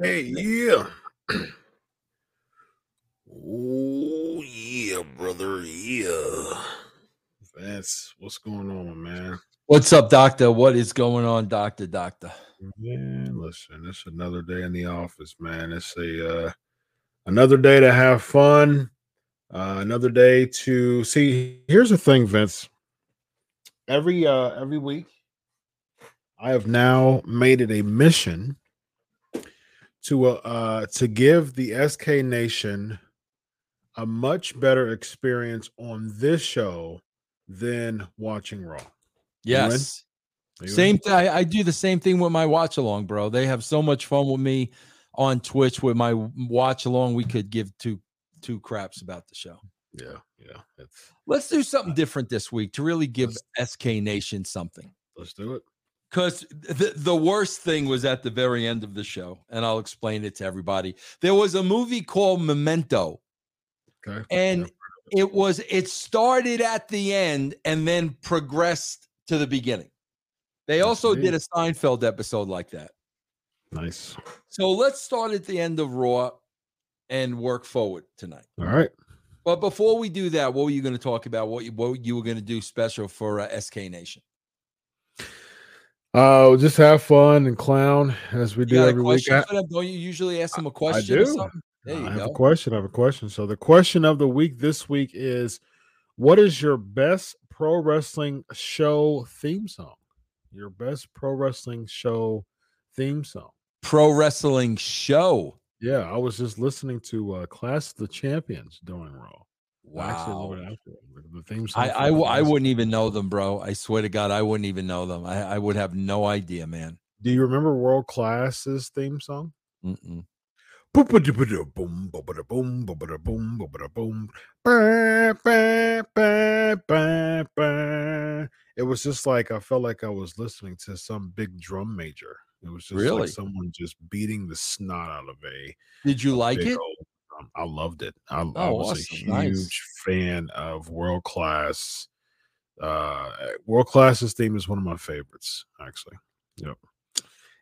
Hey, yeah. oh, yeah, brother. Yeah. Vince, what's going on, man? What's up, doctor? What is going on, doctor? Doctor. Man, listen, it's another day in the office, man. It's a uh, another day to have fun. Uh, another day to see. Here's the thing, Vince. Every uh every week, I have now made it a mission to uh, uh to give the SK Nation a much better experience on this show than watching Raw. Yes. Are you in? Same thing. I, I do the same thing with my watch along, bro. They have so much fun with me on Twitch with my watch along. We could give two two craps about the show. Yeah, yeah. It's, Let's do something different this week to really give SK Nation something. let's do it. Because the, the worst thing was at the very end of the show, and I'll explain it to everybody. There was a movie called Memento, Okay. and it was it started at the end and then progressed to the beginning. They Yes, also did a Seinfeld episode like that. nice. So let's start at the end of Raw and work forward tonight. All right. But before we do that, what were you going to talk about? What you, what you were going to do special for uh, SK Nation? Uh, just have fun and clown as we You do got every week. question I, for them? Don't you usually ask them a question or do. something? There you I have go. a question. I have a question. So the question of the week this week is, what is your best pro wrestling show theme song? Your best pro wrestling show theme song. Pro wrestling show. Yeah, I was just listening to uh, Clash of the Champions during Raw. I Wow. wrote the- the theme song. I, for I, w- I Clash of- wouldn't even know them, bro. I swear to God, I wouldn't even know them. I, I would have no idea, man. Do you remember World Class's theme song? Mm-mm. It was just like I felt like I was listening to some big drum major. It was just Really? like someone just beating the snot out of a Did you like it? old drum. I loved it. I, I Oh, was a huge Nice. fan of World Class. Uh, World Class's theme is one of my favorites, actually. Yep.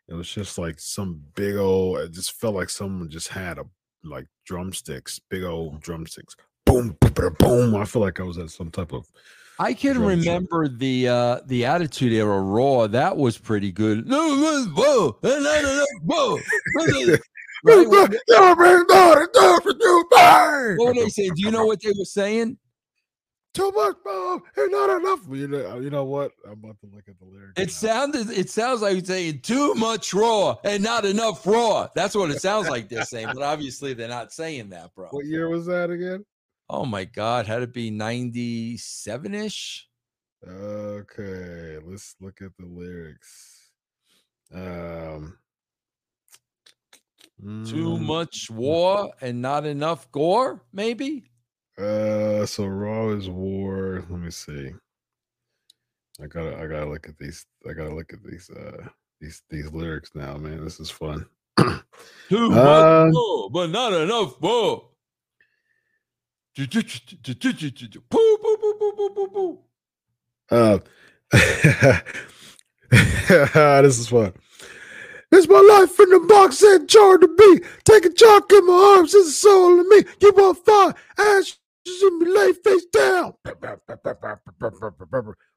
It was just like some big old. It just felt like someone just had a like drumsticks, big old drumsticks. Boom, boom. I feel like I was at some type of. I can remember the uh the Attitude Era Raw. That was pretty good. No, no, whoa, no, no, no, whoa. Right? Were they saying? Do you know what they were saying? Too much, mom, and not enough. You know, you know what? I'm about to look at the lyrics. It now. sounded. It sounds like you're saying too much raw and not enough raw. That's what it sounds like they're saying. But obviously, they're not saying that, bro. What year was that again? Oh my God, had it be ninety-seven ish? Okay, let's look at the lyrics. Um, Too mm, much war and not enough gore, maybe. Uh, so Raw is war. Let me see. I gotta, I gotta look at these. I gotta look at these. Uh, these these lyrics now, man. This is fun. Too Uh, much war, but not enough war. Uh, this is fun. It's my life in the box and charred to be. Take a chalk in my arms, it's a soul in me. You want fire, ashes in me, lay face down.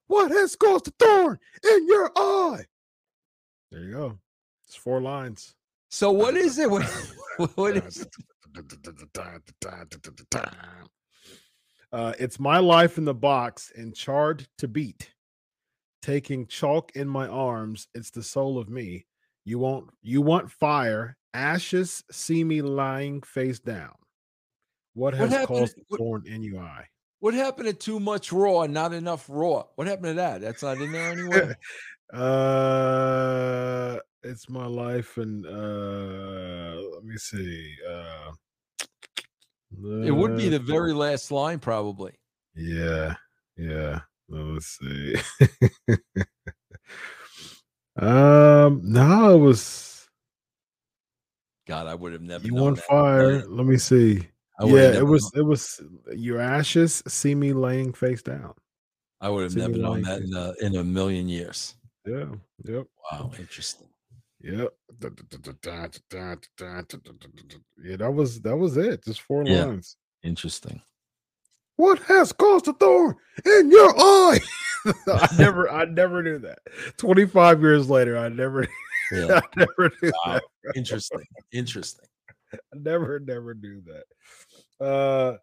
What has caused the thorn in your eye? There you go. It's four lines. So what is it? What, what is Uh, it's my life in the box and charred to beat. Taking chalk in my arms, it's the soul of me. You want you want fire, ashes see me lying face down. What What has happened- caused the what- thorn in your eye? what happened to too much raw and not enough raw? What happened to that? That's not in there anywhere. Uh it's my life and uh let me see. Uh It would be uh, the very last line, probably. Yeah, yeah. Let's see. um, no, it was God, I would have never. you known want that. fire. Let me see. Yeah, it was. It was your ashes see me laying face down. I would have see never known that in a, in a million years. Yeah. Yep. Wow, interesting. Yep. Yeah, that was that was it. Just four Yeah. lines. Interesting. What has caused a thorn in your eye? I never I never knew that. 25 years later, I never Yeah. I never knew Wow. that. Interesting. Interesting. I never, never knew that. Uh,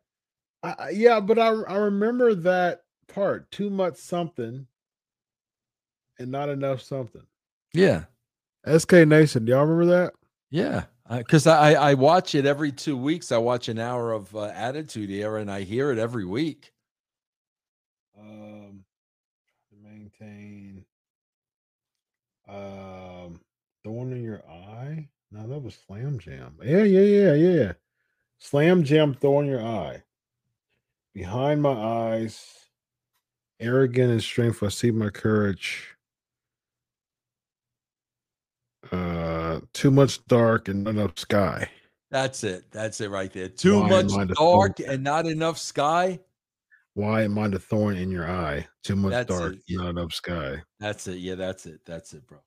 I- yeah, but I I remember that part. Too much something, and not enough something. Yeah. SK Nation, do y'all remember that? Yeah. Because I, I watch it every two weeks. I watch an hour of uh, Attitude Era and I hear it every week. Um, maintain. Um, the one in your eye. No, that was Slam Jam. Yeah, yeah, yeah, yeah. Slam Jam, thorn in your eye. Behind my eyes, arrogant and strength. I see my courage. Uh, too much dark and not enough sky. That's it. That's it right there. Too Why much am I the dark and not enough sky. Why am I the thorn in your eye? Too much That's dark, yeah. not enough sky. That's it. Yeah, that's it. That's it, bro.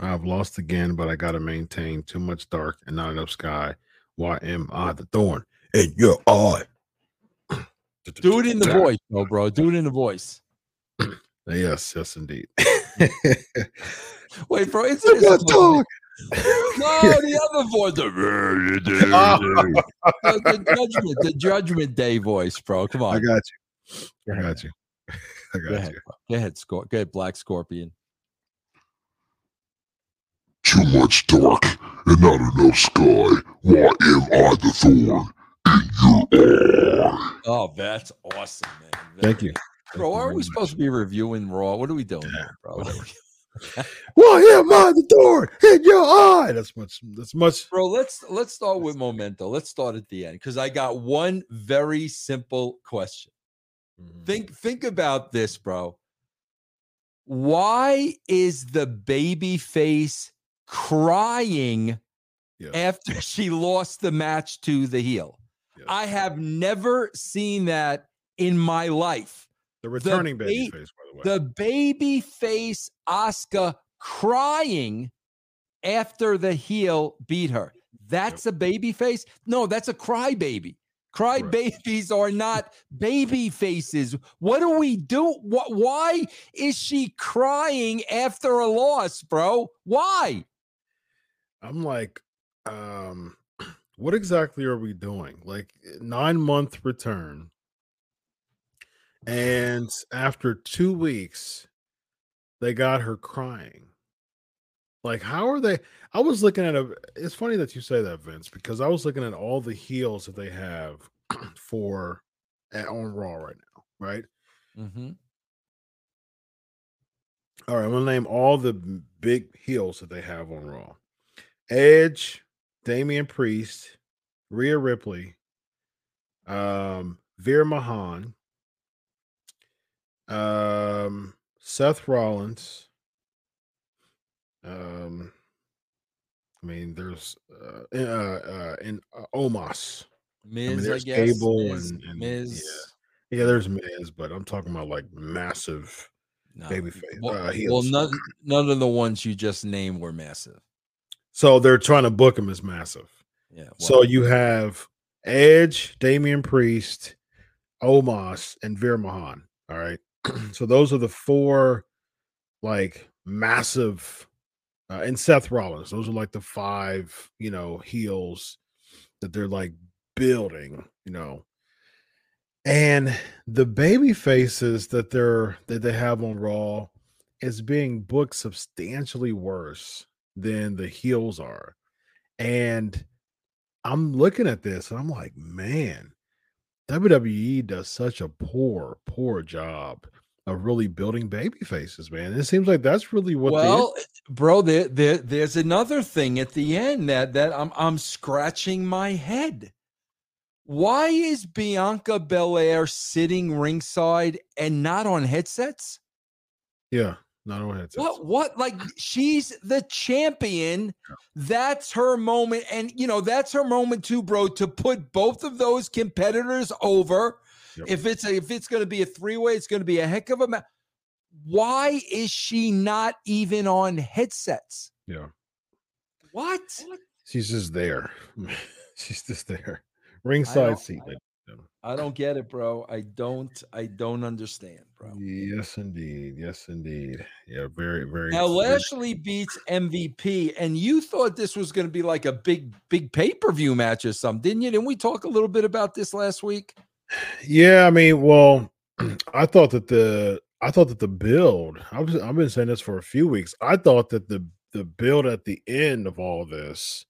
I've lost again, but I gotta maintain too much dark and not enough sky. Why am I the thorn in your eye? Do it in the voice, bro, bro. Do it in the voice. Yes, yes, indeed. Wait, bro. It's, Too it's much supposed to talk. be- No, the other voice. The, the, the judgment, the judgment day voice, bro. Come on. I on. got you. I got you. I Go got ahead, you. bro. Go ahead, Scor- Go ahead, Black Scorpion. Too much dark and not enough sky. Why am I the thorn in your eye? Oh, that's awesome, man. Thank you. Bro, aren't we supposed to be reviewing Raw? What are we doing, Yeah, here, bro? Why am I the door, in your eye? That's much. That's much. bro, let's let's start with Memento. Let's start at the end because I got one very simple question. Mm-hmm. Think think about this, bro. Why is the baby face crying Yeah. after she lost the match to the heel? Yes. I have never seen that in my life. The returning baby ba- face, by the way. The baby face Oscar crying after the heel beat her. That's a baby face? No, that's a crybaby. Cry Correct. babies are not baby faces. What do we do? What why is she crying after a loss, bro? Why? I'm like, um, what exactly are we doing? Like nine month return. And after two weeks, they got her crying. Like, how are they? I was looking at a. It's funny that you say that, Vince, because I was looking at all the heels that they have for at, on Raw right now, right? Mm-hmm. All right, I'm gonna name all the big heels that they have on Raw: Edge, Damian Priest, Rhea Ripley, um, Veer Mahaan, um, Seth Rollins. Um, I mean, there's uh, uh, uh, and uh, Omos. Miz, I, there's guess. Gable Miz, and- and- Miz. Yeah, there's Miz, but I'm talking about like massive. No. Babyface, Well, uh, well, none, none of the ones you just named were massive. So they're trying to book him as massive. Yeah. So you have Edge, Damian Priest, Omos, and Veer Mahaan. All right. So those are the four like massive uh, and Seth Rollins. Those are like the five, you know, heels that they're like building, you know. And the baby faces that they're that they have on Raw is being booked substantially worse than the heels are. And I'm looking at this and I'm like, man, WWE does such a poor, poor job of really building baby faces, man. It seems like that's really what well, bro, there, there, there's another thing at the end that that I'm I'm scratching my head. Why is Bianca Belair sitting ringside and not on headsets? yeah, not on headsets. What what like she's the champion. That's her moment. And you know, that's her moment too, bro, to put both of those competitors over. Yep. If it's a, if it's gonna be a three-way, it's gonna be a heck of a match. Why is she not even on headsets? Yeah. What? She's just there. She's just there. Ringside don't- seat. I- I don't get it, bro. I don't. I don't understand, bro. Yes, indeed. Yes, indeed. Yeah, very, very. Now very- Lashley beats MVP, and you thought this was going to be like a big, big pay per view match or something, didn't you? Didn't we talk a little bit about this last week? Yeah, I mean, well, I thought that the I thought that the build. I've I've been saying this for a few weeks. I thought that the the build at the end of all this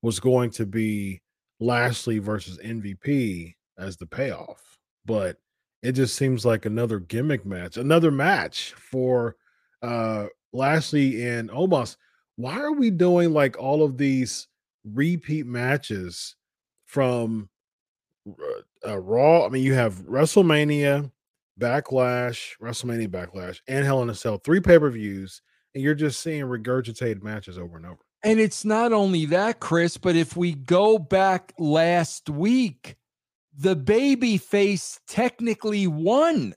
was going to be Lashley versus MVP as the payoff, but it just seems like another gimmick match, another match for uh Lashley and Omos. Why are we doing like all of these repeat matches from uh, uh, Raw. I mean, you have WrestleMania, Backlash, WrestleMania Backlash, and Hell in a Cell, three pay per views, and you're just seeing regurgitated matches over and over. And it's not only that, Chris, but if we go back last week, the baby face technically won.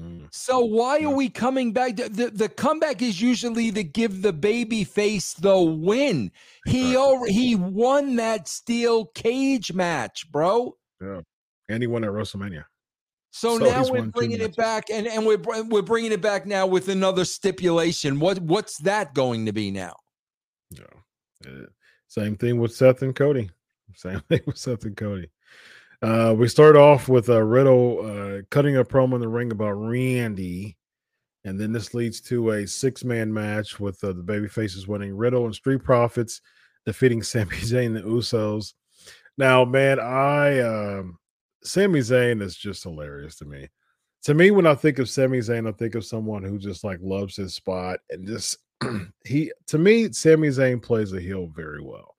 Mm, So why Yeah. are we coming back? The, the, the comeback is usually to give the baby face the win. He he won that steel cage match, bro. And he won at WrestleMania. So, So now we're bringing it back, and, and we're we're bringing it back now with another stipulation. What what's that going to be now? Yeah. Uh, same thing with Seth and Cody. Same thing with Seth and Cody. Uh, we start off with uh, Riddle uh, cutting a promo in the ring about Randy, and then this leads to a six-man match with uh, the baby faces winning. Riddle and Street Profits defeating Sami Zayn and the Usos. Now, man, I um, Sami Zayn is just hilarious to me. To me, when I think of Sami Zayn, I think of someone who just like loves his spot and just he to me, Sami Zayn plays a heel very well.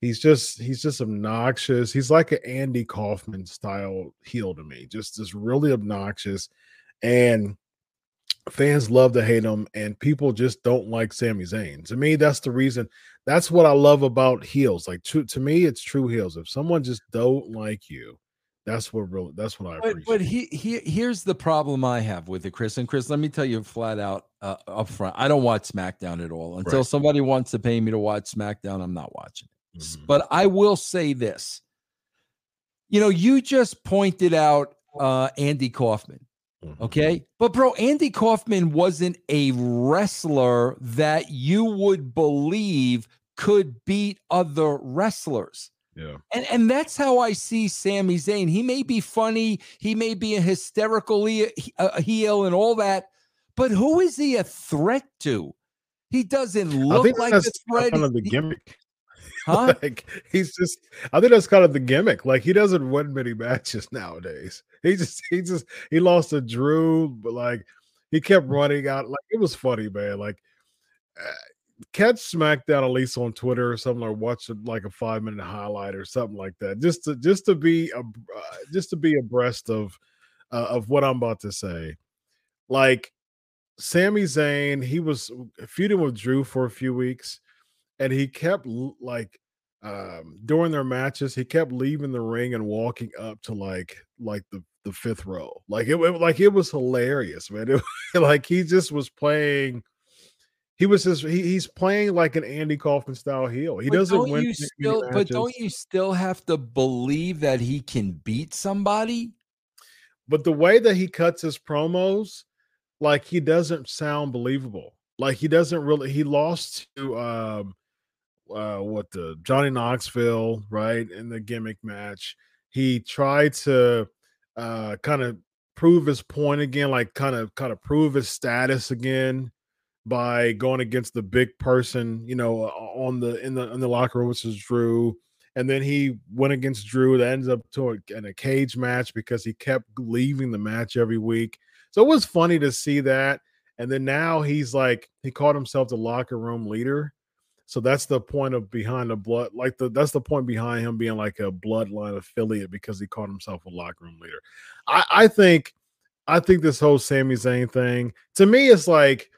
He's just he's just obnoxious. He's like an Andy Kaufman style heel to me. Just just really obnoxious. And fans love to hate him, and people just don't like Sami Zayn. To me, that's the reason. That's what I love about heels. Like to, to me, it's true heels. If someone just don't like you, that's what really that's what I But appreciate. but he, he here's the problem I have with it, Chris. And Chris, let me tell you flat out uh, up front, I don't watch SmackDown at all. Until Right. somebody wants to pay me to watch SmackDown, I'm not watching it. Mhm. But I will say this. You know, you just pointed out uh Andy Kaufman. Mhm. Okay. But, bro, Andy Kaufman wasn't a wrestler that you would believe could beat other wrestlers. Yeah. And, and that's how I see Sami Zayn. He may be funny, he may be a hysterical a heel and all that, but who is he a threat to? He doesn't look like a threat. kind of the He- gimmick. Huh? like he's just I think that's kind of the gimmick. Like he doesn't win many matches nowadays. He just he just he lost to Drew, but like he kept running out. Like it was funny, man. Like uh, catch SmackDown at least on Twitter or something, or watch like a five minute highlight or something like that. Just to just to be a, uh, just to be abreast of uh, of what I'm about to say. Like Sami Zayn, he was feuding with Drew for a few weeks and he kept like um during their matches he kept leaving the ring and walking up to like like the the fifth row. Like it, wa- like it was hilarious man. It, like he just was playing he was just he, he's playing like an Andy Kaufman style heel. He But doesn't win still but don't you still have to believe that he can beat somebody? but the way that he cuts his promos like he doesn't sound believable. Like he doesn't really he lost to um uh what the Johnny Knoxville, right? In the gimmick match. He tried to uh kind of prove his point again, like kind of kind of prove his status again by going against the big person, you know, on the in the in the locker room, which is Drew. And then he went against Drew. That ends up to a, in a cage match because he kept leaving the match every week. So it was funny to see that. And then now he's like he called himself the locker room leader. So that's the point of behind the blood, like the that's the point behind him being like a bloodline affiliate because he called himself a locker room leader. I, I think I think this whole Sami Zayn thing to me is like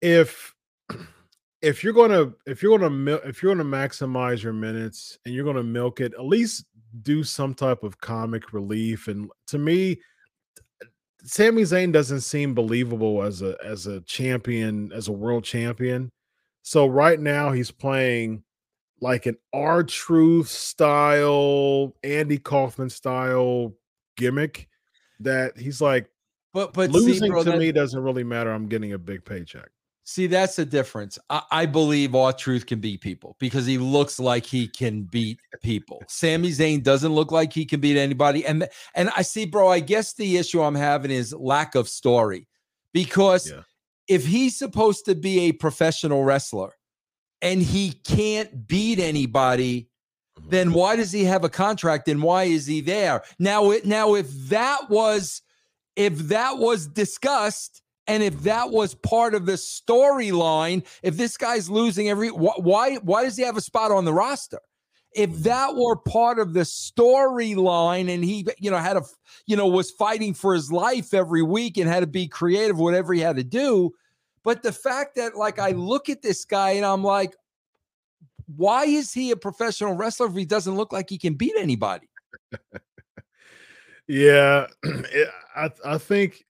if if you're gonna if you're gonna if you're gonna maximize your minutes and you're gonna milk it, at least do some type of comic relief. And to me, Sami Zayn doesn't seem believable as a as a champion, as a world champion. So right now he's playing like an R-Truth style, Andy Kaufman style gimmick that he's like, but but losing see, bro, to that- me doesn't really matter. I'm getting a big paycheck. See, that's the difference. I, I believe R-Truth can beat people because he looks like he can beat people. Sami Zayn doesn't look like he can beat anybody. And and I see, bro, I guess the issue I'm having is lack of story. Because Yeah. If he's supposed to be a professional wrestler and he can't beat anybody, Mhm. then why does he have a contract and why is he there? Now, it now if that was if that was discussed and if that was part of the storyline, if this guy's losing every wh- why why does he have a spot on the roster? If that were part of the storyline and he you know had a you know was fighting for his life every week and had to be creative whatever he had to do, but the fact that like I look at this guy and I'm like why is he a professional wrestler if he doesn't look like he can beat anybody? Yeah, I I think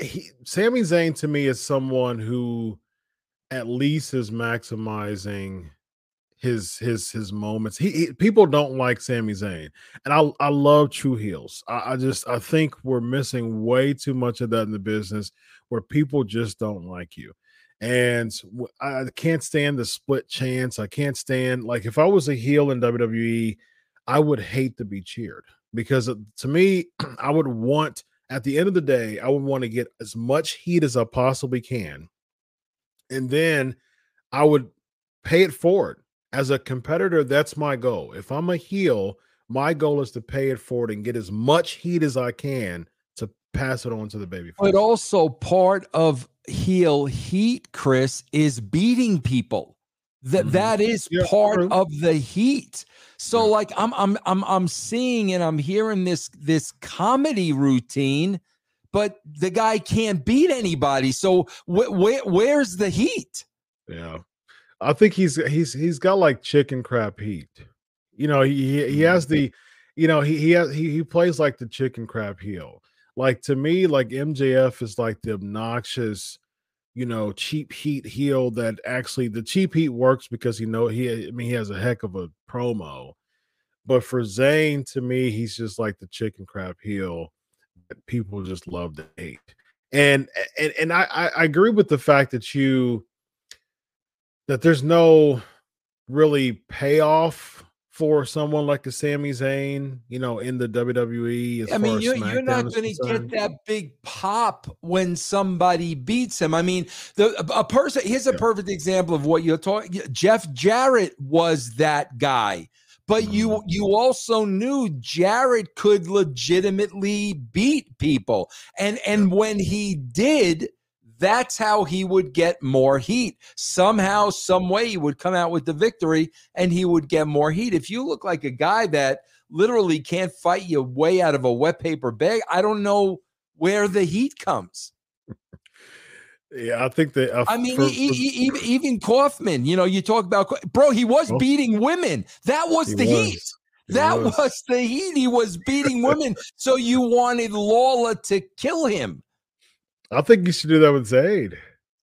he Sami Zayn to me is someone who at least is maximizing his his his moments. He, he- people don't like Sami Zayn, and I I love true heels. I, I just I think we're missing way too much of that in the business where people just don't like you. And I can't stand the split chance. I can't stand like if I was a heel in WWE, I would hate to be cheered because to me, I would want at the end of the day, I would want to get as much heat as I possibly can. And then I would pay it forward. As a competitor, that's my goal. If I'm a heel, my goal is to pay it forward and get as much heat as I can to pass it on to the baby. But also part of heel heat, Chris, is beating people. That Mhm. that is Yeah, part true. of the heat. So Yeah. like I'm I'm I'm I'm seeing and I'm hearing this this comedy routine, but the guy can't beat anybody. So wh- wh- where's the heat? Yeah. I think he's he's he's got like chicken crap heat. You know, he he, has mm. the you know, he he has he, he plays like the chicken crap heel. Like to me, like MJF is like the obnoxious, you know, cheap heat heel that actually the cheap heat works because he know he I mean he has a heck of a promo. But for Zayn, to me, he's just like the chicken crap heel that people just love to hate. And and and I I agree with the fact that you that there's no really payoff for someone like a Sami Zayn, you know, in the WWE. As I mean, you're, you're not going to get that big pop when somebody beats him. I mean, the a person here's a Yeah. perfect example of what you're talking. Jeff Jarrett was that guy, but you Mhm. you also knew Jarrett could legitimately beat people, and and when he did. That's how he would get more heat. Somehow, some way, he would come out with the victory, and he would get more heat. If you look like a guy that literally can't fight your way out of a wet paper bag. I don't know where the heat comes. Yeah, I think that. Uh, I mean, for- e- e- for- even, Kaufman, you know, you talk about, bro, he was Oh. beating women. That was he the heat. He That was. was. the heat. He was beating women. so you wanted Lawler to kill him. I think you should do that with Zayn.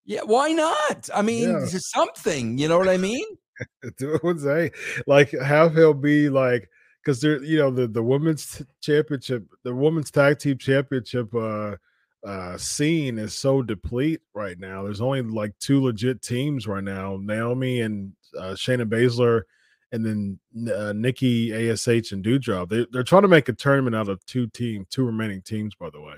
Yeah, why not? I mean, Yeah. something, you know what I mean? Do it with Zayn. Like have him be like because there, you know, the the women's championship, the women's tag team championship uh uh scene is so deplete right now. There's only like two legit teams right now: Naomi and uh, Shayna Baszler, and then uh, Nikki Ash and Doudrop. They they're trying to make a tournament out of two team, two remaining teams, by the way.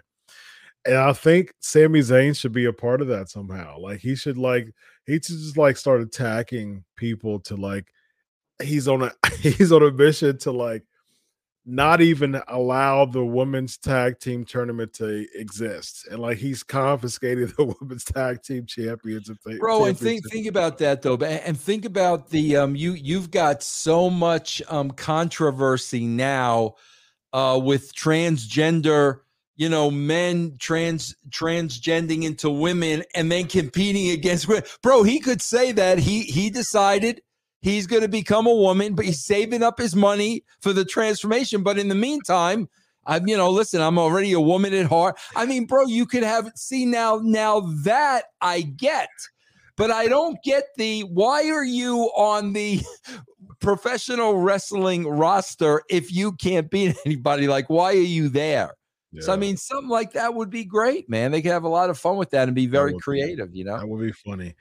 And I think Sami Zayn should be a part of that somehow. Like he should like he should just like start attacking people to like he's on a he's on a mission to like not even allow the women's tag team tournament to exist. And like he's confiscated the women's tag team champions. if they- bro and think think about that though and think about the um you you've got so much um controversy now uh with transgender you know men trans transgending into women and then competing against women bro he could say that he he decided he's going to become a woman but he's saving up his money for the transformation but in the meantime I'm, you know, listen, I'm already a woman at heart. I mean, bro, you could have see now, now that I get. but I don't get the why are you on the professional wrestling roster if you can't beat anybody? Like, why are you there? So I mean, something like that would be great, man. They could have a lot of fun with that and be very would be- creative, you know. that would be funny.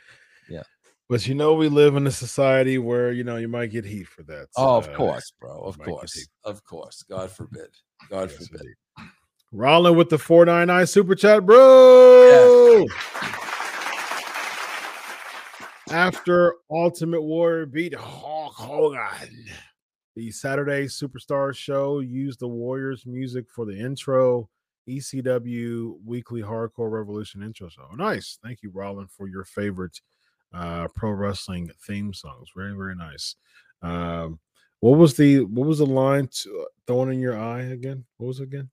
Yeah. But you know, we live in a society where you know you might get heat for that. Oh, of uh, course, bro. Of course. Of course. God forbid. God yes, forbid. indeed. Rolling with the 499 super chat, bro. After Ultimate Warrior beat Hulk Hogan, the Saturday Superstar show used the Warriors music for the intro. ECW Weekly Hardcore Revolution intro song. Nice. Thank you, Rollin, for your favorite uh pro wrestling theme songs. Very, very nice. Um, what was the what was the line to, thrown in your eye again? What was it again?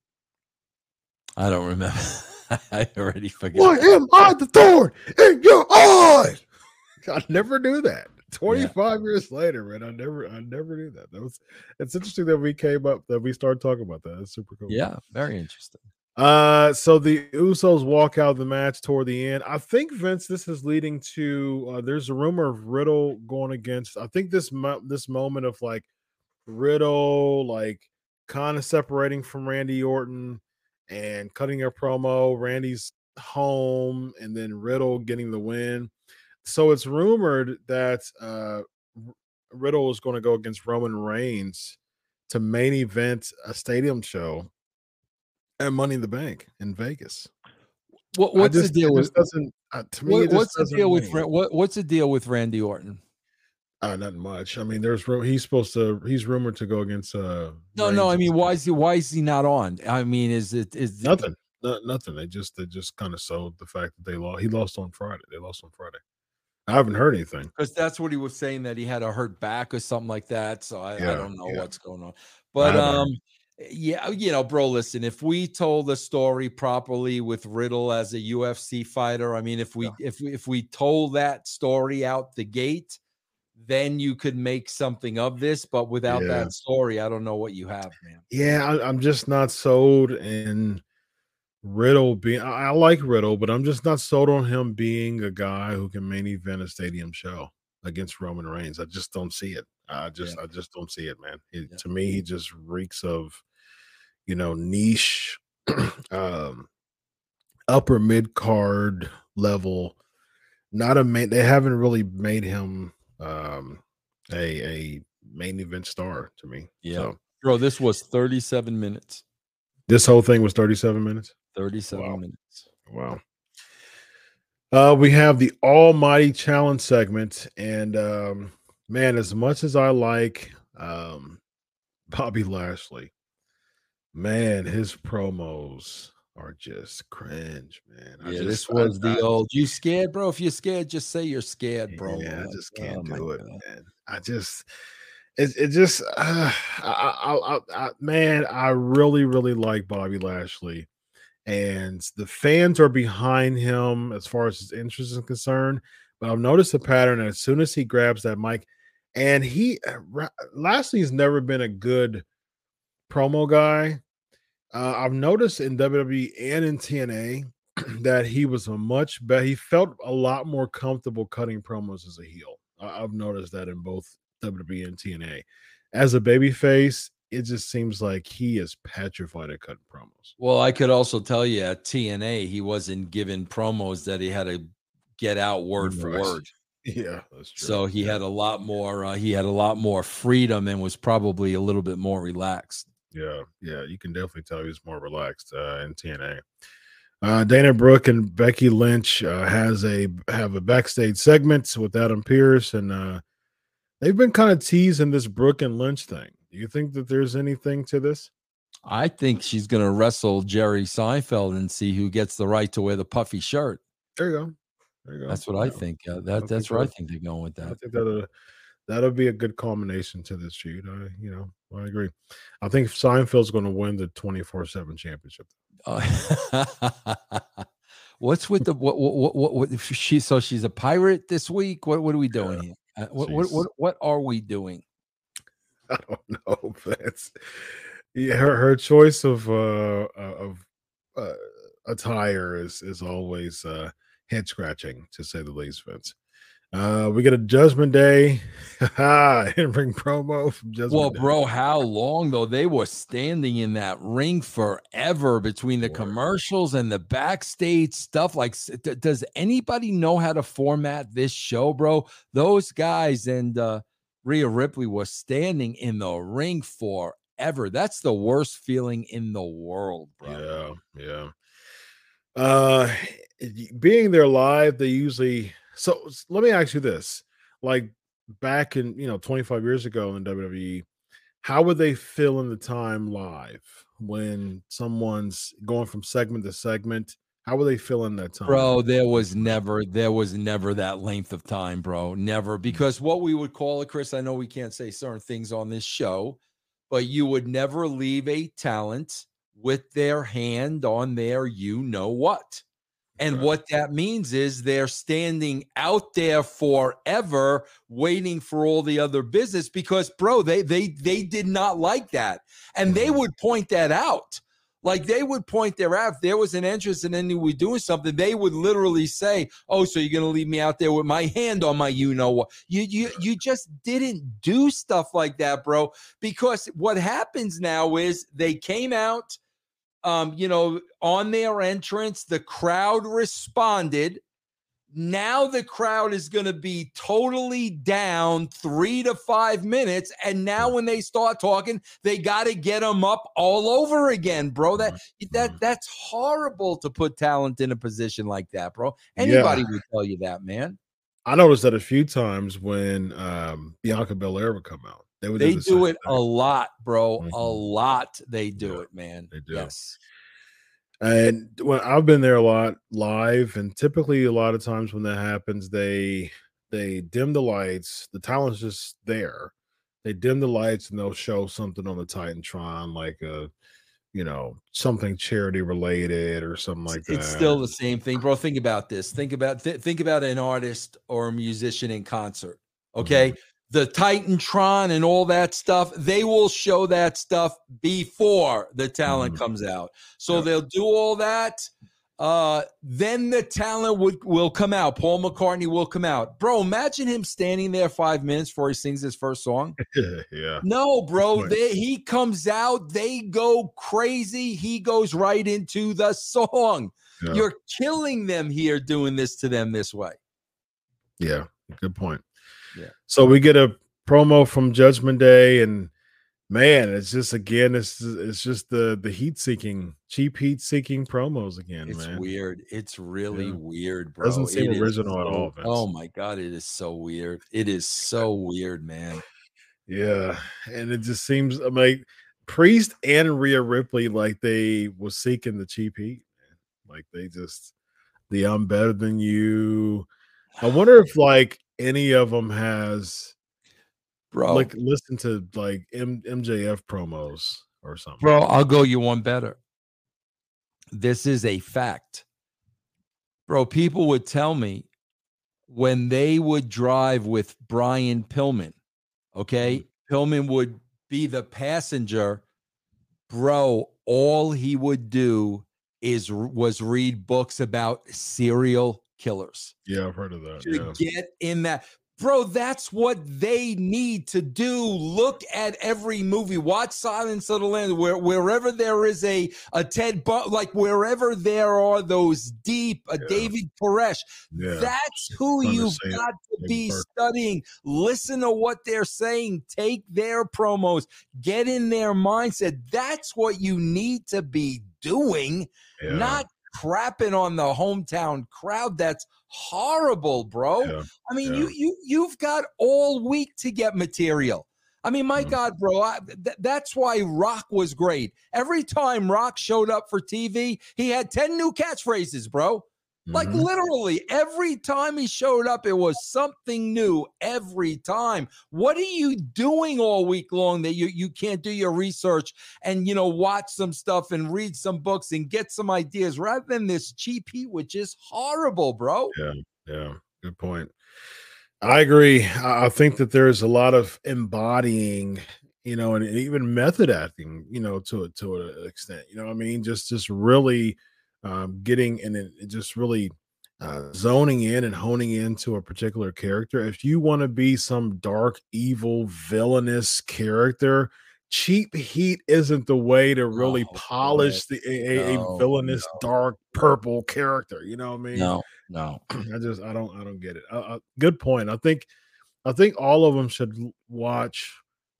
I don't remember. I already forgot. Why am I the thorn in your eye? I never knew that. 25 years later, man. I never I never knew that. That was it's interesting that we came up that we started talking about that. That's super cool. Yeah, very interesting. Uh so the Usos walk out of the match toward the end. I think Vince, this is leading to uh there's a rumor of Riddle going against I think this mo- this moment of like Riddle like kind of separating from Randy Orton and cutting a promo. Randy's home and then Riddle getting the win. So it's rumored that uh Riddle is going to go against Roman Reigns to main event a stadium show at Money in the Bank in Vegas. What, what's just- the deal with doesn't uh, to me? what- what's the deal with what, what's the deal with Randy Orton? Uh, not much. I mean, there's he's supposed to. He's rumored to go against. uh No, no. I mean, why is he why is he not on? I mean, is it is nothing? No, nothing. They just they just kind of sold the fact that they lost. He lost on Friday. They lost on Friday. I haven't heard anything. because that's what he was saying that he had a hurt back or something like that. So I, I don't know yeah. what's going on. But um, yeah, you know, bro, listen, if we told the story properly with Riddle as a UFC fighter, I mean, if we if we if we told that story out the gate, then you could make something of this. But without Yeah. that story, I don't know what you have, man. Yeah, I, I'm just not sold in Riddle being. I, I like Riddle, but I'm just not sold on him being a guy who can main event a stadium show against Roman Reigns. I just don't see it. I just, I just don't see it, man. It, Yeah. To me, he just reeks of, you know, niche, um, upper mid card level. Not a main. They haven't really made him um a a main event star to me. Yeah. So Bro, this was 37 minutes. this whole thing was 37 minutes. 37 Wow. minutes. Wow. Uh, we have the Almighty Challenge segment, and um, man, as much as I like um, Bobby Lashley, man, his promos are just cringe, man. I yeah, just- this I- was the I- old. You scared, bro? If you're scared, just say you're scared, bro. Yeah, I just can't oh do it, God. man. I just, it, it just, uh, I, I, I, I, man, I really, really like Bobby Lashley, and the fans are behind him as far as his interest is concerned. But I've noticed a pattern as soon as he grabs that mic, and he, uh, Ra- Lashley's never been a good promo guy. Uh, I've noticed in WWE and in TNA that he was a much better. He felt a lot more comfortable cutting promos as a heel. I- I've noticed that in both WWE and TNA. As a babyface, it just seems like he is petrified at cutting promos. Well, I could also tell you at TNA, he wasn't given promos that he had to get out word for word. Yeah, that's true. So he Yeah. had a lot more. Uh, he had a lot more freedom and was probably a little bit more relaxed. Yeah, yeah, you can definitely tell he's more relaxed uh, in TNA. Uh, Dana Brooke and Becky Lynch uh, has a have a backstage segment with Adam Pearce, and uh, they've been kind of teasing this Brooke and Lynch thing. Do you think that there's anything to this? I think she's going to wrestle Jerry Seinfeld and see who gets the right to wear the puffy shirt. There you go. There you go. That's what I think. Uh, I that think that's where I think they're going with that. I think that'll that'll be a good culmination to this feud. I, you know, I agree. I think Seinfeld's going to win the twenty four seven championship. Uh, what's with the what, what what what she so she's a pirate this week? What what are we doing here? Uh, what, what what what are we doing? I don't know. That's yeah. Her her choice of uh uh, of uh, attire is is always uh head scratching to say the least. Vince. Uh, we get a Judgment Day in ring promo from Judgment Well, Day. bro, how long though? They were standing in that ring forever between the Boy. commercials and the backstage stuff. Like, d- does anybody know how to format this show, bro? Those guys and uh, Rhea Ripley was standing in the ring forever. That's the worst feeling in the world, bro. Yeah, yeah. Uh, being there live, they usually. So let me ask you this: like back in you know 25 years ago in WWE, how would they fill in the time live when someone's going from segment to segment? How were they fill in that time, Bro, there was never there was never that length of time, bro. Never. Because what we would call it, Chris, I know we can't say certain things on this show, but you would never leave a talent with their hand on their you know what. And Right. what that means is they're standing out there forever waiting for all the other business because bro, they they they did not like that. And they Mhm. would point that out. Like they would point their out. If there was an interest in any we doing something, they would literally say, "Oh, so you're gonna leave me out there with my hand on my you know what?" You you you just didn't do stuff like that, bro. Because what happens now is they came out, um, you know, on their entrance, the crowd responded. Now the crowd is going to be totally down three to five minutes. And now when they start talking, they got to get them up all over again, bro. That that Mhm. that's horrible to put talent in a position like that, bro. Yeah. Anybody would tell you that, man. I noticed that a few times when um, Bianca Belair would come out. They would They the do it a lot, bro. A Mhm. lot. They do Yeah, it, man. they do. Yes. And when I've been there a lot live, and typically a lot of times when that happens, they they dim the lights. The talent's just there. They dim the lights and they'll show something on the Titantron, like a you know something charity related or something like that. it's still the same thing, bro. Think about this. Think about th- think about an artist or a musician in concert. Okay, mm-hmm. The Titantron and all that stuff. They will show that stuff before the talent Mhm. comes out. So Yep. they'll do all that. Uh, then the talent would will come out. Paul McCartney will come out, bro. Imagine him standing there five minutes before he sings his first song. yeah. No, bro. They, he comes out, they go crazy. He goes right into the song. Yeah. You're killing them here doing this to them this way. Yeah, good point. Yeah. So we get a promo from Judgment Day, and man, it's just again, it's it's just the the heat seeking, cheap heat seeking promos again, It's man. weird. It's really Yeah. weird, bro. Doesn't seem It original at all, so- Oh my god, it is so weird. It is so weird, man. Yeah, and it just seems I'm like Priest and Rhea Ripley, like they was seeking the cheap heat, like they just the I'm better than you. I wonder if like any of them has Bro, like listen to like M- MJF promos or something. bro, I'll go you one better. This is a fact. Bro, people would tell me when they would drive with Brian Pillman, okay? Mm-hmm. Pillman would be the passenger. Bro, all he would do is was read books about serial killers Yeah, I've heard of that. to Yeah. get in that. Bro, that's what they need to do. Look at every movie. Watch Silence of the Lambs. Where wherever there is a a Ted, Bu- like wherever there are those deep, a Yeah. David Koresh. Yeah. That's who you've got to be studying. Listen to what they're saying. Take their promos. Get in their mindset. That's what you need to be doing yeah. not crapping on the hometown crowd. That's horrible, bro. Yeah, I mean, yeah. you you you've got all week to get material. I mean, my Mhm. God, bro, I, th- that's why Rock was great. Every time Rock showed up for TV, he had 10 new catchphrases, bro. Like Mhm. literally every time he showed up, it was something new every time. What are you doing all week long that you, you can't do your research and you know watch some stuff and read some books and get some ideas rather than this cheap heat, which is horrible, bro? Yeah, Yeah. good point. I agree. I think that there's a lot of embodying, you know, and even method acting, you know, to a to an extent. You know, what I mean, just just really um, getting and just really uh, zoning in and honing into a particular character. If you want to be some dark, evil, villainous character, cheap heat isn't the way to really No, polish the a, a- a No, villainous dark purple character. You know what I mean? No, no. I just I don't I don't get it. Uh, uh, good point. I think I think all of them should watch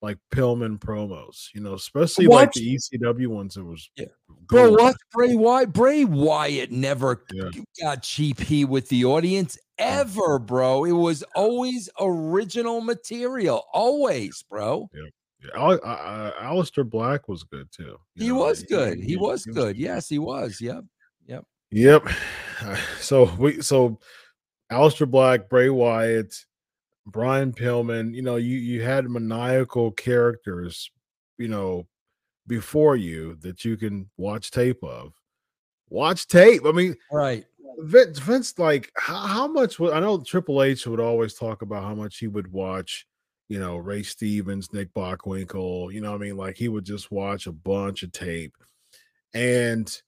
like Pillman promos. You know, especially like the ECW ones. It was Yeah. Bro, what Bray Wyatt? Bray Wyatt never Yeah. got cheap heat with the audience ever, bro. It was always original material, always, bro. Yeah, Al- uh, Aleister Black was good too. He know, was good. He was he good. Yes, he was. Yep. Yep. Yep. So we so Aleister Black, Bray Wyatt, Brian Pillman, you know, you you had maniacal characters, you know, before you that you can watch tape of. Watch tape. I mean, Right. Vince, Vince like how, how much would I know Triple H would always talk about how much he would watch, you know, Ray Stevens, Nick Bockwinkel, you know what I mean? Like he would just watch a bunch of tape. And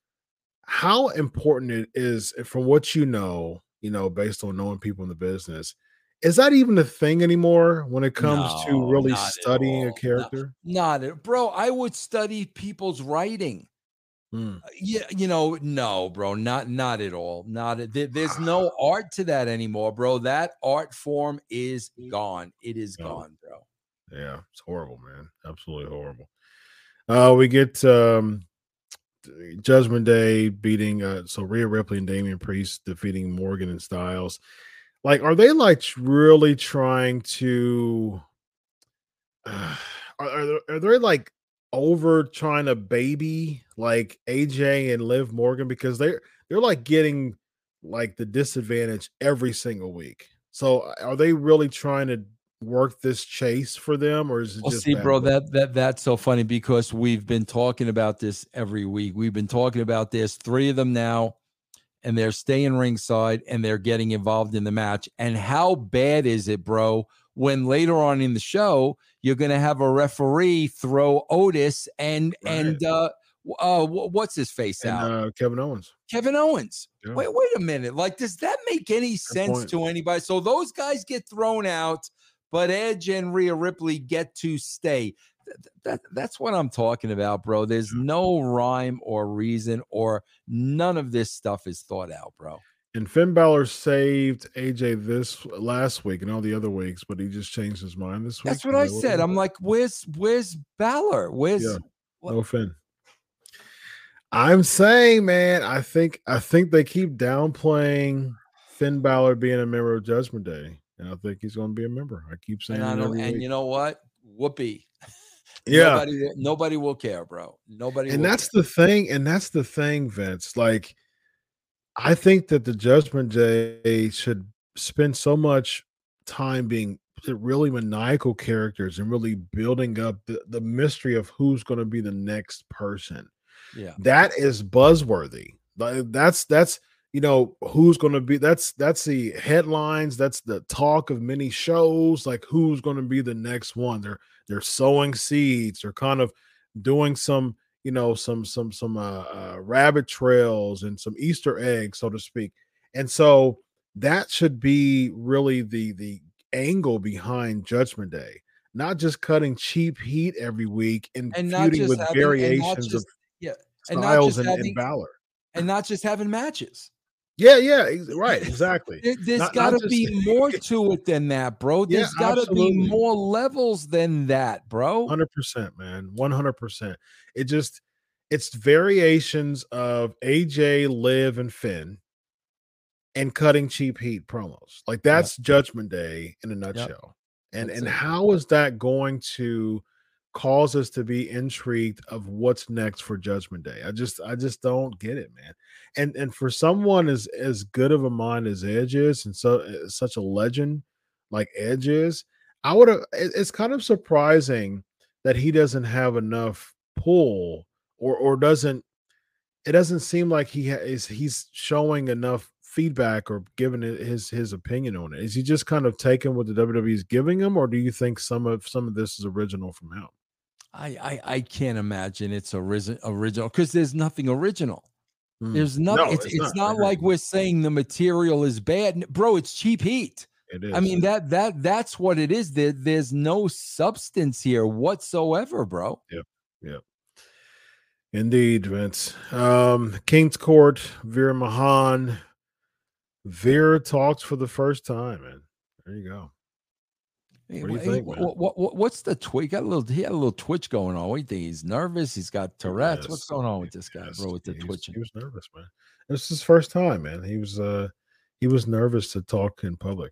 how important it is eh, from what you know, you know, based on knowing people in the business, is that even a thing anymore when it comes No, to really studying a character? Not it, bro. I would study people's writing. Hmm. Uh, Yeah, you know, no, bro, not not at all. Not there- there's no art to that anymore, bro. That art form is gone. It is No. gone, bro. Yeah, it's horrible, man. Absolutely horrible. Uh we get um Judgment Day beating uh so Rhea Ripley and Damian Priest defeating Morgan and Styles. Like, are they like really trying to uh, are, are, they, are they like over trying to baby like AJ and Liv Morgan because they're they're like getting like the disadvantage every single week. So are they really trying to work this chase for them or is it Well, just see, bro, that that that's so funny because we've been talking about this every week. We've been talking about this, three of them now, and they're staying ringside and they're getting involved in the match. And how bad is it, bro, when later on in the show you're gonna have a referee throw Otis and and uh uh what's his face and, out? uh, Kevin Owens. Kevin Owens. Yeah. Wait, wait a minute. Like, does that make any sense point. to anybody? So those guys get thrown out, but Edge and Rhea Ripley get to stay. Th- th- That, that's what I'm talking about, bro. There's no rhyme or reason, or none of this stuff is thought out, bro. And Finn Balor saved AJ this last week and all the other weeks, but he just changed his mind this week. That's what I said. I'm like, where's where's Balor? Where's Yeah. no Finn. I'm saying, man, I think I think they keep downplaying Finn Balor being a member of Judgment Day, and I think he's going to be a member. I keep saying, and I it know, and you know what? Whoopee. yeah, Nobody, will- nobody will care, bro. Nobody. and that's care. the thing, and that's the thing, Vince. Like, I think that the Judgment Day should spend so much time being really maniacal characters and really building up the, the mystery of who's going to be the next person. yeah. That is buzzworthy. Like, That's that's you know who's going to be. That's that's the headlines. That's the talk of many shows. Like who's going to be the next one? They're they're sowing seeds. They're kind of doing some you know some some some uh, uh rabbit trails and some easter eggs so to speak and so that should be really the the angle behind judgment day not just cutting cheap heat every week and, And not feuding just with having- and variations just- of yeah, and not styles just and, having- and Balor. and not just having matches. Yeah, yeah, right, exactly. There, has got to just- be more to it than that, bro. Yeah, There's got to be more levels than that, bro. Hundred percent, man. One hundred percent. It just it's variations of AJ, Liv, and Finn, and cutting cheap heat promos. Like that's Judgment Day in a nutshell. And That's and it. how is that going to cause us to be intrigued of what's next for Judgment Day? I just I just don't get it, man. And and for someone as as good of a mind as Edge is, and so uh, such a legend like Edge is, I would have. It's kind of surprising that he doesn't have enough pull, or or doesn't. It doesn't seem like he is. He's showing enough feedback or giving his his opinion on it. Is he just kind of taking what the WWE is giving him, or do you think some of some of this is original from him? I, I I can't imagine it's origin, original because there's nothing original. Mm. There's nothing. No, it's it's it's, not. Not, like we're saying the material is bad, bro. It's cheap heat. It is. I mean that that that's what it is. There, there's no substance here whatsoever, bro. Yep. Yep. Indeed, Vince. Um, King's Court, Veer Mahaan. Veer talks for the first time, man. There you go. What do you think, wha- man? wha- wha- what's the tweak? Got a little. He had a little twitch going on. What do you think? He's nervous. He's got Tourette's. What's going on with this guy, yes, bro? With the he was- twitching. He was nervous, man. It was his first time, man. He was uh he was nervous to talk in public.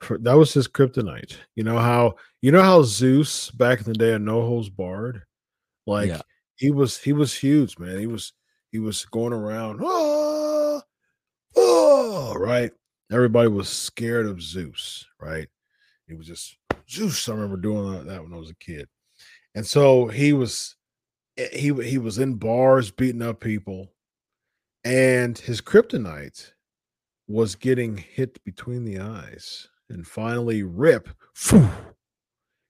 For, that was his kryptonite. You know how you know how Zeus back in the day of No Holds Barred, like Yeah. he was he was huge, man. He was he was going around, oh, oh, right. Everybody was scared of Zeus, right? He was just Zeus. I remember doing that- when I was a kid, and so he was eh, he he was in bars beating up people, and his kryptonite was getting hit between the eyes, and finally Rip, phew,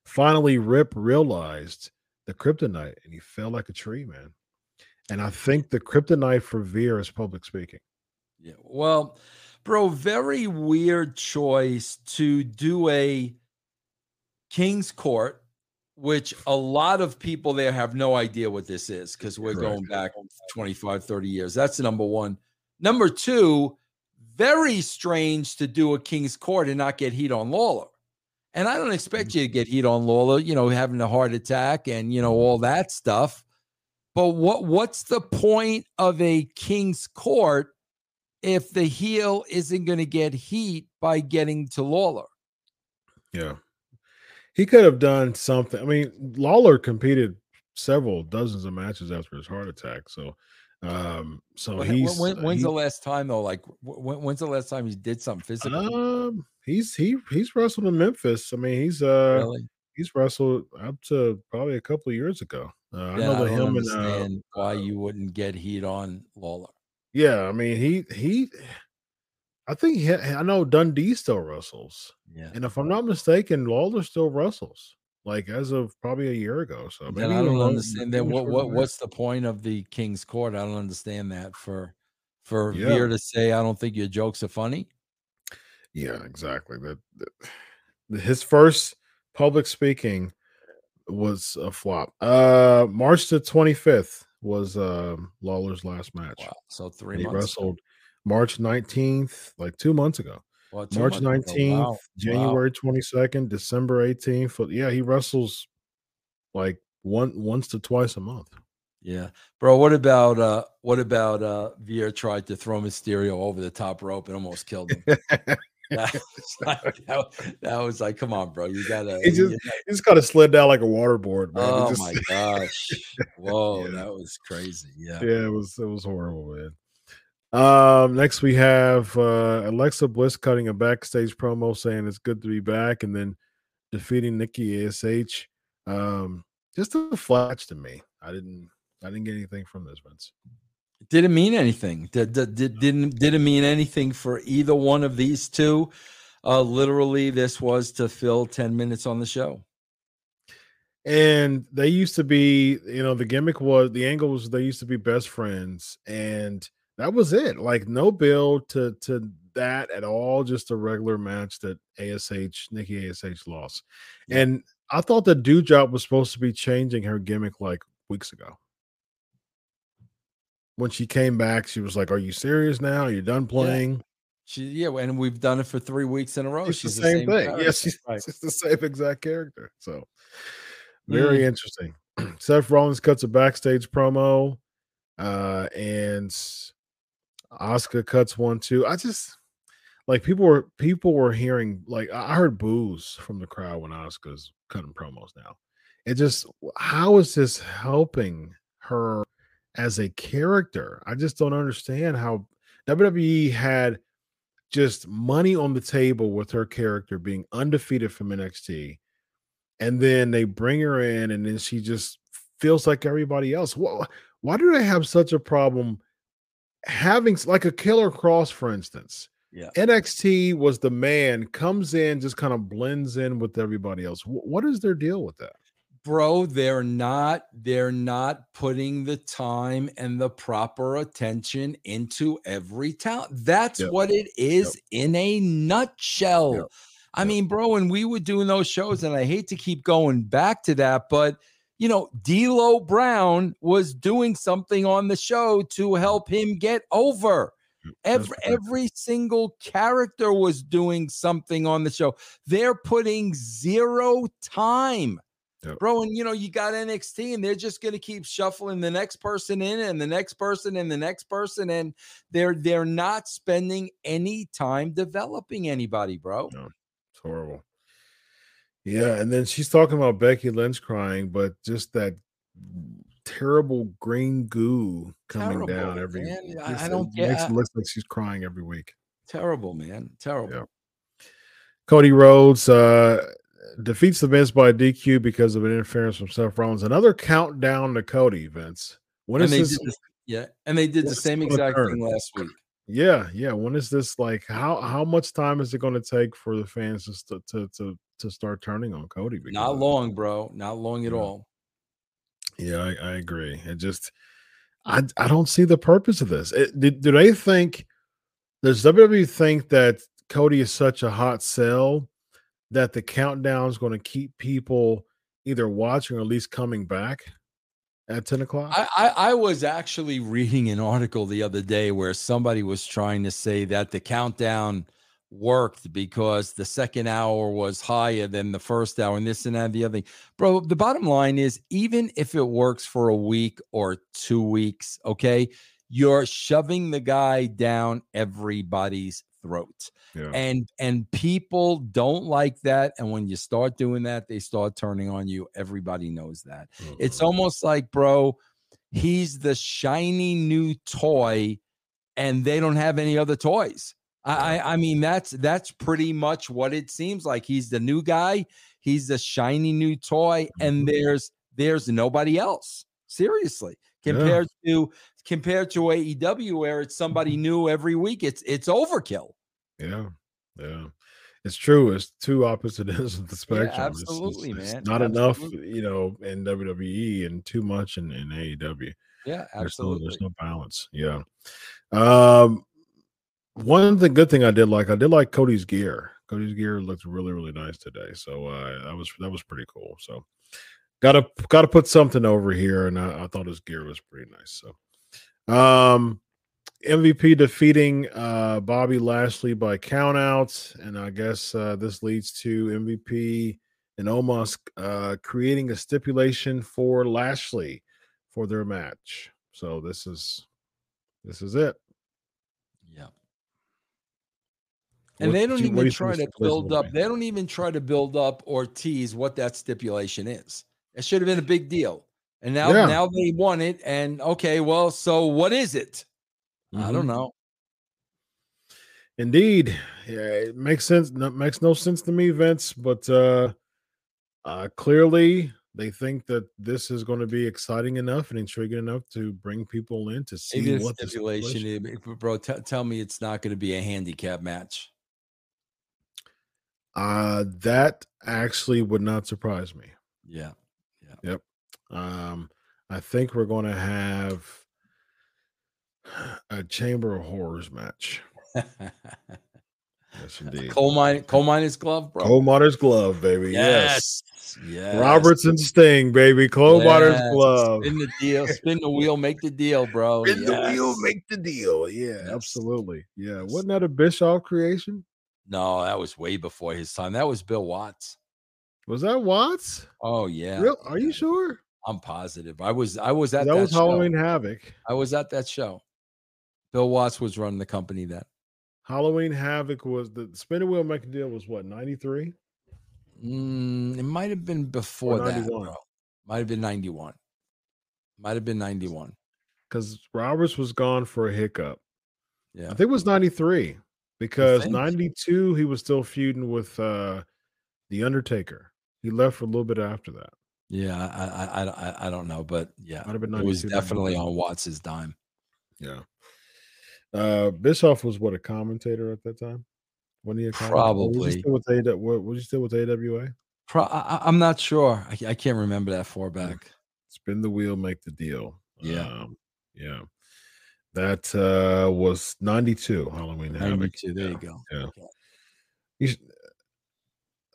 finally Rip realized the kryptonite, and he fell like a tree, man. And I think the kryptonite for Veer is public speaking. Yeah. Well, bro, very weird choice to do a King's Court, which a lot of people there have no idea what this is because we're Correct. going back 25, 30 years. That's number one. Number two, very strange to do a King's Court and not get heat on Lawler. And I don't expect mm-hmm. you to get heat on Lawler, you know, having a heart attack and, you know, all that stuff. But what what's the point of a King's Court if the heel isn't going to get heat by getting to Lawler. Yeah. He could have done something. I mean, Lawler competed several dozens of matches after his heart attack. So, um, so When- he's when- when's he- the last time though? Like when, when's the last time he did something physical? um, he's he he's wrestled in Memphis. I mean, he's uh really? he's wrestled up to probably a couple of years ago. Uh, I Yeah, know I don't him and uh, understand why you wouldn't get heat on Lawler. yeah, I mean he he, I think he, I know Dundee still wrestles, Yeah. and if I'm not mistaken, Lawler still wrestles. Like as of probably a year ago. So Then I don't understand. Then what, what what's the point of the King's Court? I don't understand that. For for Yeah. Veer to say, I don't think your jokes are funny. Yeah, exactly. That, that- his first public speaking was a flop. Uh March the 25th was um Lawler's last match. Wow. So three he months. wrestled March 19th, like two months ago. Well, two March months 19th, Wow. Wow. January 22nd, December 18th. Yeah, he wrestles like one once to twice a month. Yeah, bro. What about uh what about uh Veer tried to throw Mysterio over the top rope and almost killed him? that, was like, that, that was like, come on, bro. You gotta. He just- you- He just kind of slid down like a waterboard, man. Oh just- my gosh! Whoa, Yeah. that was crazy. Yeah. yeah, it was it was horrible, man. Um, next we have uh Alexa Bliss cutting a backstage promo saying it's good to be back, and then defeating Nikki Ash. Um, just a flash to me. I didn't I didn't get anything from this, Vince. Didn't mean anything. Did, did, did, didn't didn't mean anything for either one of these two. Uh, literally, this was to fill ten minutes on the show. And they used to be, you know, the gimmick was the angle was they used to be best friends, and that was it. Like no build to to that at all. Just a regular match that Ash Nikki Ash lost. Yeah. And I thought the Doudrop was supposed to be changing her gimmick like weeks ago. When she came back, she was like, "Are you serious now? Are you done playing?" She, yeah, and we've done it for three weeks in a row. It's She's the same, thing. character. Yes, she's Right. it's the same exact character. So very interesting. Seth Rollins cuts a backstage promo, uh, and Asuka cuts one too. I just like people were people were hearing like I heard boos from the crowd when Asuka's cutting promos now. It just how is this helping her as a character? I just don't understand how WWE had just money on the table with her character being undefeated from NXT. And then they bring her in, and then she just feels like everybody else. Why, why do they have such a problem having like a Karrion Kross, for instance? Yeah. NXT was the man, comes in, just kind of blends in with everybody else. Wh- what is their deal with that? bro they're not they're not putting the time and the proper attention into every talent that's Yep. what it is in a nutshell Yep. i Yep. mean bro when we were doing those shows and i hate to keep going back to that but you know d'lo brown was doing something on the show to help him get over Every, every single character was doing something on the show. They're putting zero time, Yep. bro. And you know, you got NXT, and they're just gonna keep shuffling the next person in, and the next person, and the next person, and they're they're not spending any time developing anybody, bro. It's horrible. Yeah, and then she's talking about Becky Lynch crying, but just that terrible green goo coming down every. man. I- I don't it get- Makes I- it look like she's crying every week. Terrible, man. Terrible. Yeah. Cody Rhodes uh, defeats the Miz by DQ because of an interference from Seth Rollins. Another countdown to Cody, Vince. When And is this? the, yeah, and they did the same exact thing last week. Yeah, yeah. When is this like? How how much time is it going to take for the fans to to to to start turning on Cody? Not long, bro. Not long at Yeah. all. Yeah, I, I agree. It just, I I don't see the purpose of this. It, do, do they think? Does WWE think that Cody is such a hot sell that the countdown is going to keep people either watching or at least coming back at ten o'clock? I, I, I was actually reading an article the other day where somebody was trying to say that the countdown worked because the second hour was higher than the first hour and this and that and the other thing. Bro, the bottom line is even if it works for a week or two weeks, okay, you're shoving the guy down everybody's throat. Yeah, and and people don't like that and when you start doing that they start turning on you. Everybody knows that. It's Mhm. almost like bro he's the shiny new toy and they don't have any other toys I, I mean that's that's pretty much what it seems like he's the new guy he's the shiny new toy and there's there's nobody else seriously Yeah. compared to compared to AEW where it's somebody new every week it's it's overkill yeah, yeah. It's true. It's two opposite ends of the spectrum. It's- it's- absolutely, it's man. Not enough, you know, in WWE, and too much in, in AEW. yeah There's no, absolutely there's no balance. Yeah. Um, one the good thing I did like, I did like Cody's gear. Cody's gear looked really, really nice today. So uh, that was that was pretty cool. So gotta gotta put something over here, and I, I thought his gear was pretty nice. So, um, MVP defeating uh Bobby Lashley by countouts, and I guess uh, this leads to MVP and Omos uh, creating a stipulation for Lashley for their match. So this is this is it. yeah and What they do don't what even try to build up they don't even try to build up or tease what that stipulation is it should have been a big deal and now Yeah. now they won it and okay well so what is it i Mhm. don't know Indeed, yeah, it makes sense. No, makes no sense to me, Vince. But uh, uh, clearly, they think that this is going to be exciting enough and intriguing enough to bring people in to see maybe the what the stipulation, is- bro t- tell me it's not going to be a handicap match Uh, that actually would not surprise me. yeah Yeah. Yep. Um, I think we're going to have a Chamber of Horrors match. Yes, indeed. coal mine coal miner's glove bro Coal Miner's Glove, baby. Yes. yes Robertson Sting, baby. Coal Miner's Glove. Spin the deal. Spin the wheel. Make the deal, bro. Spin the wheel, make the deal. Yeah, Yes. absolutely. Yeah. Yes. Wasn't that a Bischoff creation? No, that was way before his time. That was Bill Watts. Was that Watts? Oh yeah. Real? Are you sure? I'm positive. I was. I was at That that, was show. Halloween Havoc. I was at that show. Bill Watts was running the company then. Halloween Havoc was the spinning wheel making deal was what 93? Mm, it might have been before that, bro. Might have been 91. Might have been 91. Because Roberts was gone for a hiccup. Yeah. I think it was 93 because 92 he was still feuding with uh the Undertaker. He left for a little bit after that. Yeah. I, I, I, I- don't know, but yeah, Might have been it was definitely 93. on Watts's dime. Yeah. Uh Bischoff was what a commentator at that time. When he commentator? Was he Probably. still with AW, what was he still with AWA? Pro- I, I'm not sure. I, I can't remember that far back. Spin the wheel, make the deal. Yeah. Um, yeah. That uh was 92 Halloween Havoc. 92. There you go. yeah. Okay. You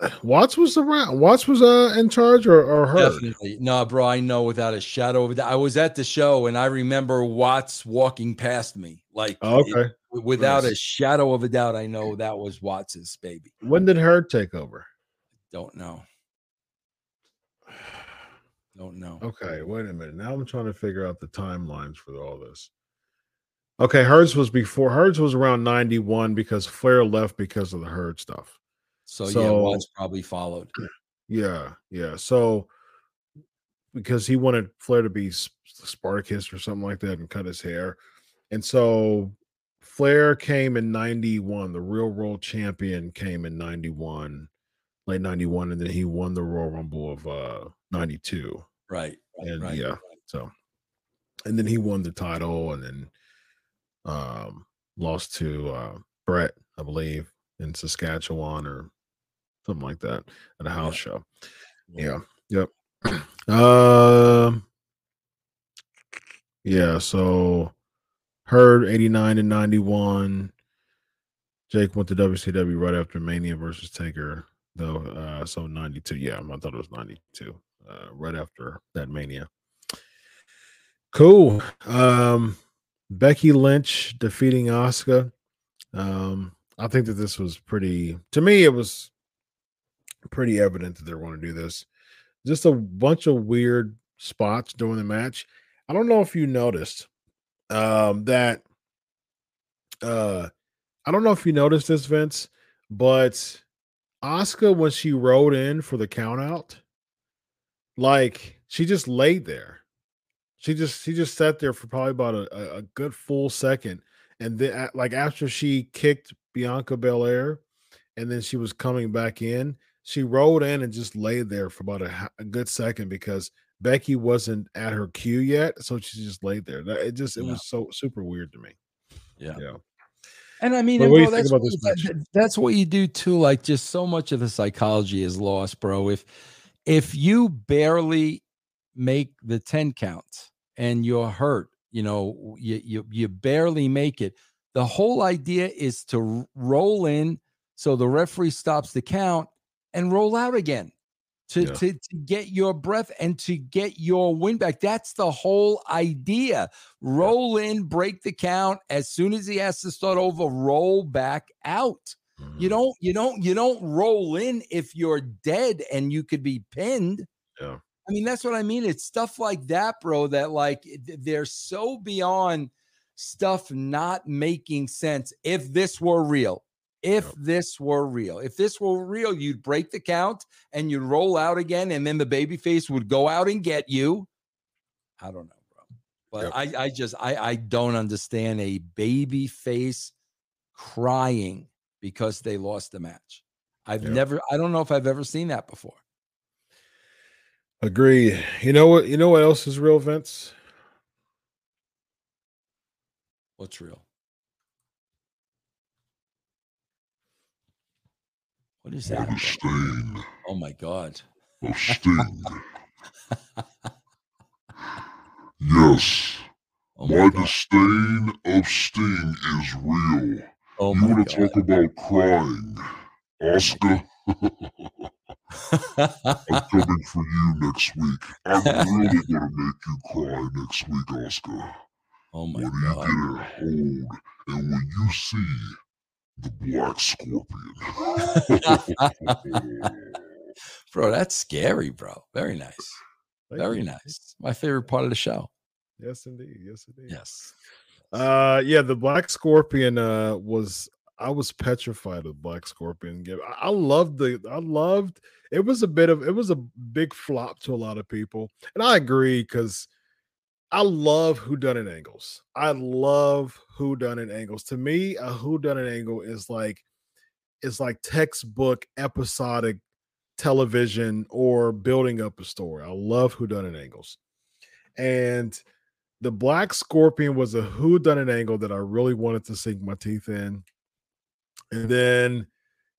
Watts was around. Watts was uh in charge or, or Herd. Definitely. No, bro, I know without a shadow of a doubt. I was at the show and I remember Watts walking past me. Like Oh, it- okay. without a shadow of a doubt, I know that was Watts's baby. When did Herd take over? Don't know. Don't know. Okay, wait a minute. Now I'm trying to figure out the timelines for all this. Okay, Herds was before Herds was around 91 because Flair left because of the Herd stuff. So, yeah, So- Watts probably followed. Yeah, yeah. So because he wanted Flair to be Spartacus or something like that and cut his hair. And so Flair came in 91. The real world champion came in 91, late 91, and then he won the Royal Rumble of uh 92. Right. And right. yeah, so and then he won the title and then um lost to uh Bret, I believe, in Saskatchewan or something like that at a house show. Yeah. Yep. Um yeah, so Herd 89 and 91. Jake went to WCW right after Mania versus Taker, though. Uh, so 92. Yeah, I thought it was 92. Uh, right after that Mania. Cool. Um, Becky Lynch defeating Asuka. Um, I think that this was pretty. To me, it was pretty evident that they're going to do this. Just a bunch of weird spots during the match. I don't know if you noticed um, that. Uh, I don't know if you noticed this, Vince, but Asuka when she rode in for the count out, like she just laid there. She just she just sat there for probably about a, a, a good full second, and then like after she kicked Bianca Belair, and then she was coming back in, she rolled in and just laid there for about a, a good second because Becky wasn't at her cue yet, so she just laid there. It just it Yeah. was so super weird to me. Yeah. Yeah. And I mean, But and what do you bro, that's, about what, this that- that's what you do too. Like, just so much of the psychology is lost, bro. If if you barely make the ten counts and you're hurt, you know, you you you barely make it. The whole idea is to roll in so the referee stops the count and roll out again to, Yeah. to, to get your breath and to get your win back. That's the whole idea. Roll in, break the count. As soon as he has to start over, roll back out. You Mhm. don't, you don't, you don't roll in if you're dead and you could be pinned. Yeah. I mean, that's what I mean. It's stuff like that, bro, that like they're so beyond stuff not making sense. If this were real, if Yep. this were real, if this were real, you'd break the count and you'd roll out again, and then the baby face would go out and get you. I don't know, bro. But Yep. I, I just I I don't understand a baby face crying because they lost the match. I've Yep. never I don't know if I've ever seen that before. Agreed. You know what? You know what else is real, Vince? What's real? What is By that? the stain Oh my god. of Sting. yes, Oh my my disdain of Sting is real. Oh you want to talk about crying? Oscar, I'm coming for you next week. I'm really gonna make you cry next week, Oscar. oh my When you god. get old and when you see the black scorpion. bro, that's scary, bro. Very nice. Thank Very you. nice. My favorite part of the show. Yes, indeed. Yes, indeed. Yes. Uh, yeah, the Black Scorpion uh was I was petrified of Black Scorpion. I, loved the I loved it was a bit of it was a big flop to a lot of people, and I agree because I love who done it angles. I love who done it angles. To me, a who done it angle is like it's like textbook episodic television or building up a story. I love who done it angles. And the Black Scorpion was a who done it angle that I really wanted to sink my teeth in. And then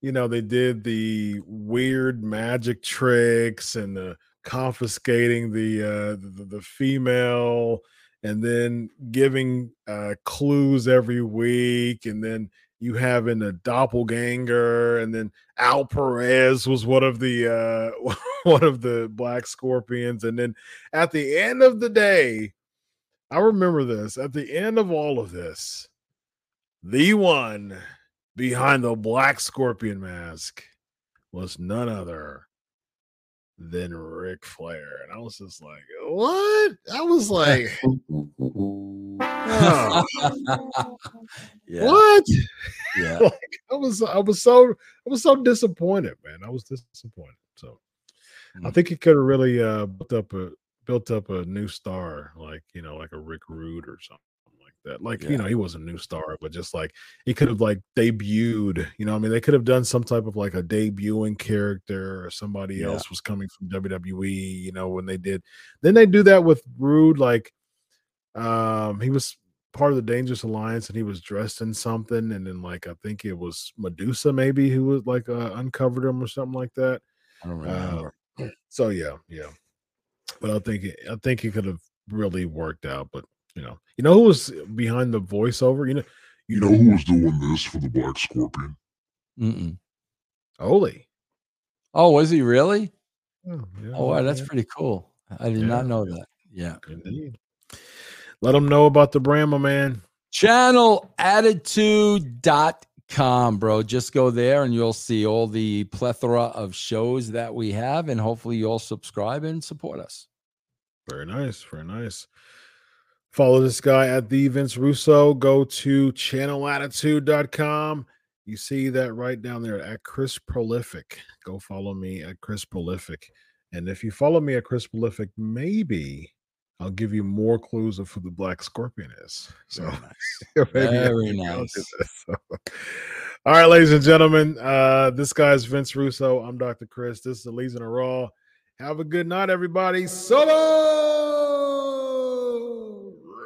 you know, they did the weird magic tricks and the confiscating the uh the, the female and then giving uh clues every week and then you having a doppelganger and then Al Perez was one of the uh one of the black scorpions. And then at the end of the day I remember this at the end of all of this the one behind the black scorpion mask was none other than Ric Flair. And I was just like, what? I was like, oh, yeah. what? Yeah. like I was I was so I was so disappointed, man. I was disappointed. So I Mm. think he could have really uh built up a built up a new star, like you know, like a Rick Rude or something that. Like, Yeah. you know, he was a new star, but just like he could have like debuted, you know, I mean, they could have done some type of like a debuting character or somebody Yeah. else was coming from WWE, you know, when they did. Then they do that with Rude, like um he was part of the Dangerous Alliance and he was dressed in something, and then like I think it was Medusa maybe who was like uh, uncovered him or something like that. I don't Uh, so yeah, yeah. But I think it, I think he could have really worked out. But you know, you know who was behind the voiceover? You know, You know who was doing this for the Black Scorpion? Mm-mm. Ole. Oh, was he really? Oh, yeah, Oh, wow, that's yeah, pretty cool. I did Yeah. not know that. Yeah. indeed. Let them know about the brand, my man. channelattitude.com bro just go there and you'll see all the plethora of shows that we have and hopefully you'll subscribe and support us Very nice, very nice. Follow this guy at the Vince Russo. Go to channelattitude.com. You see that right down there at Chris Prolific. Go follow me at Chris Prolific. And if you follow me at Chris Prolific, maybe I'll give you more clues of who the Black Scorpion is. So Very nice. Very nice. So, all right, ladies and gentlemen, uh, this guy's Vince Russo. I'm Dr. Chris. This is the Legion of Raw. Have a good night, everybody. Solo.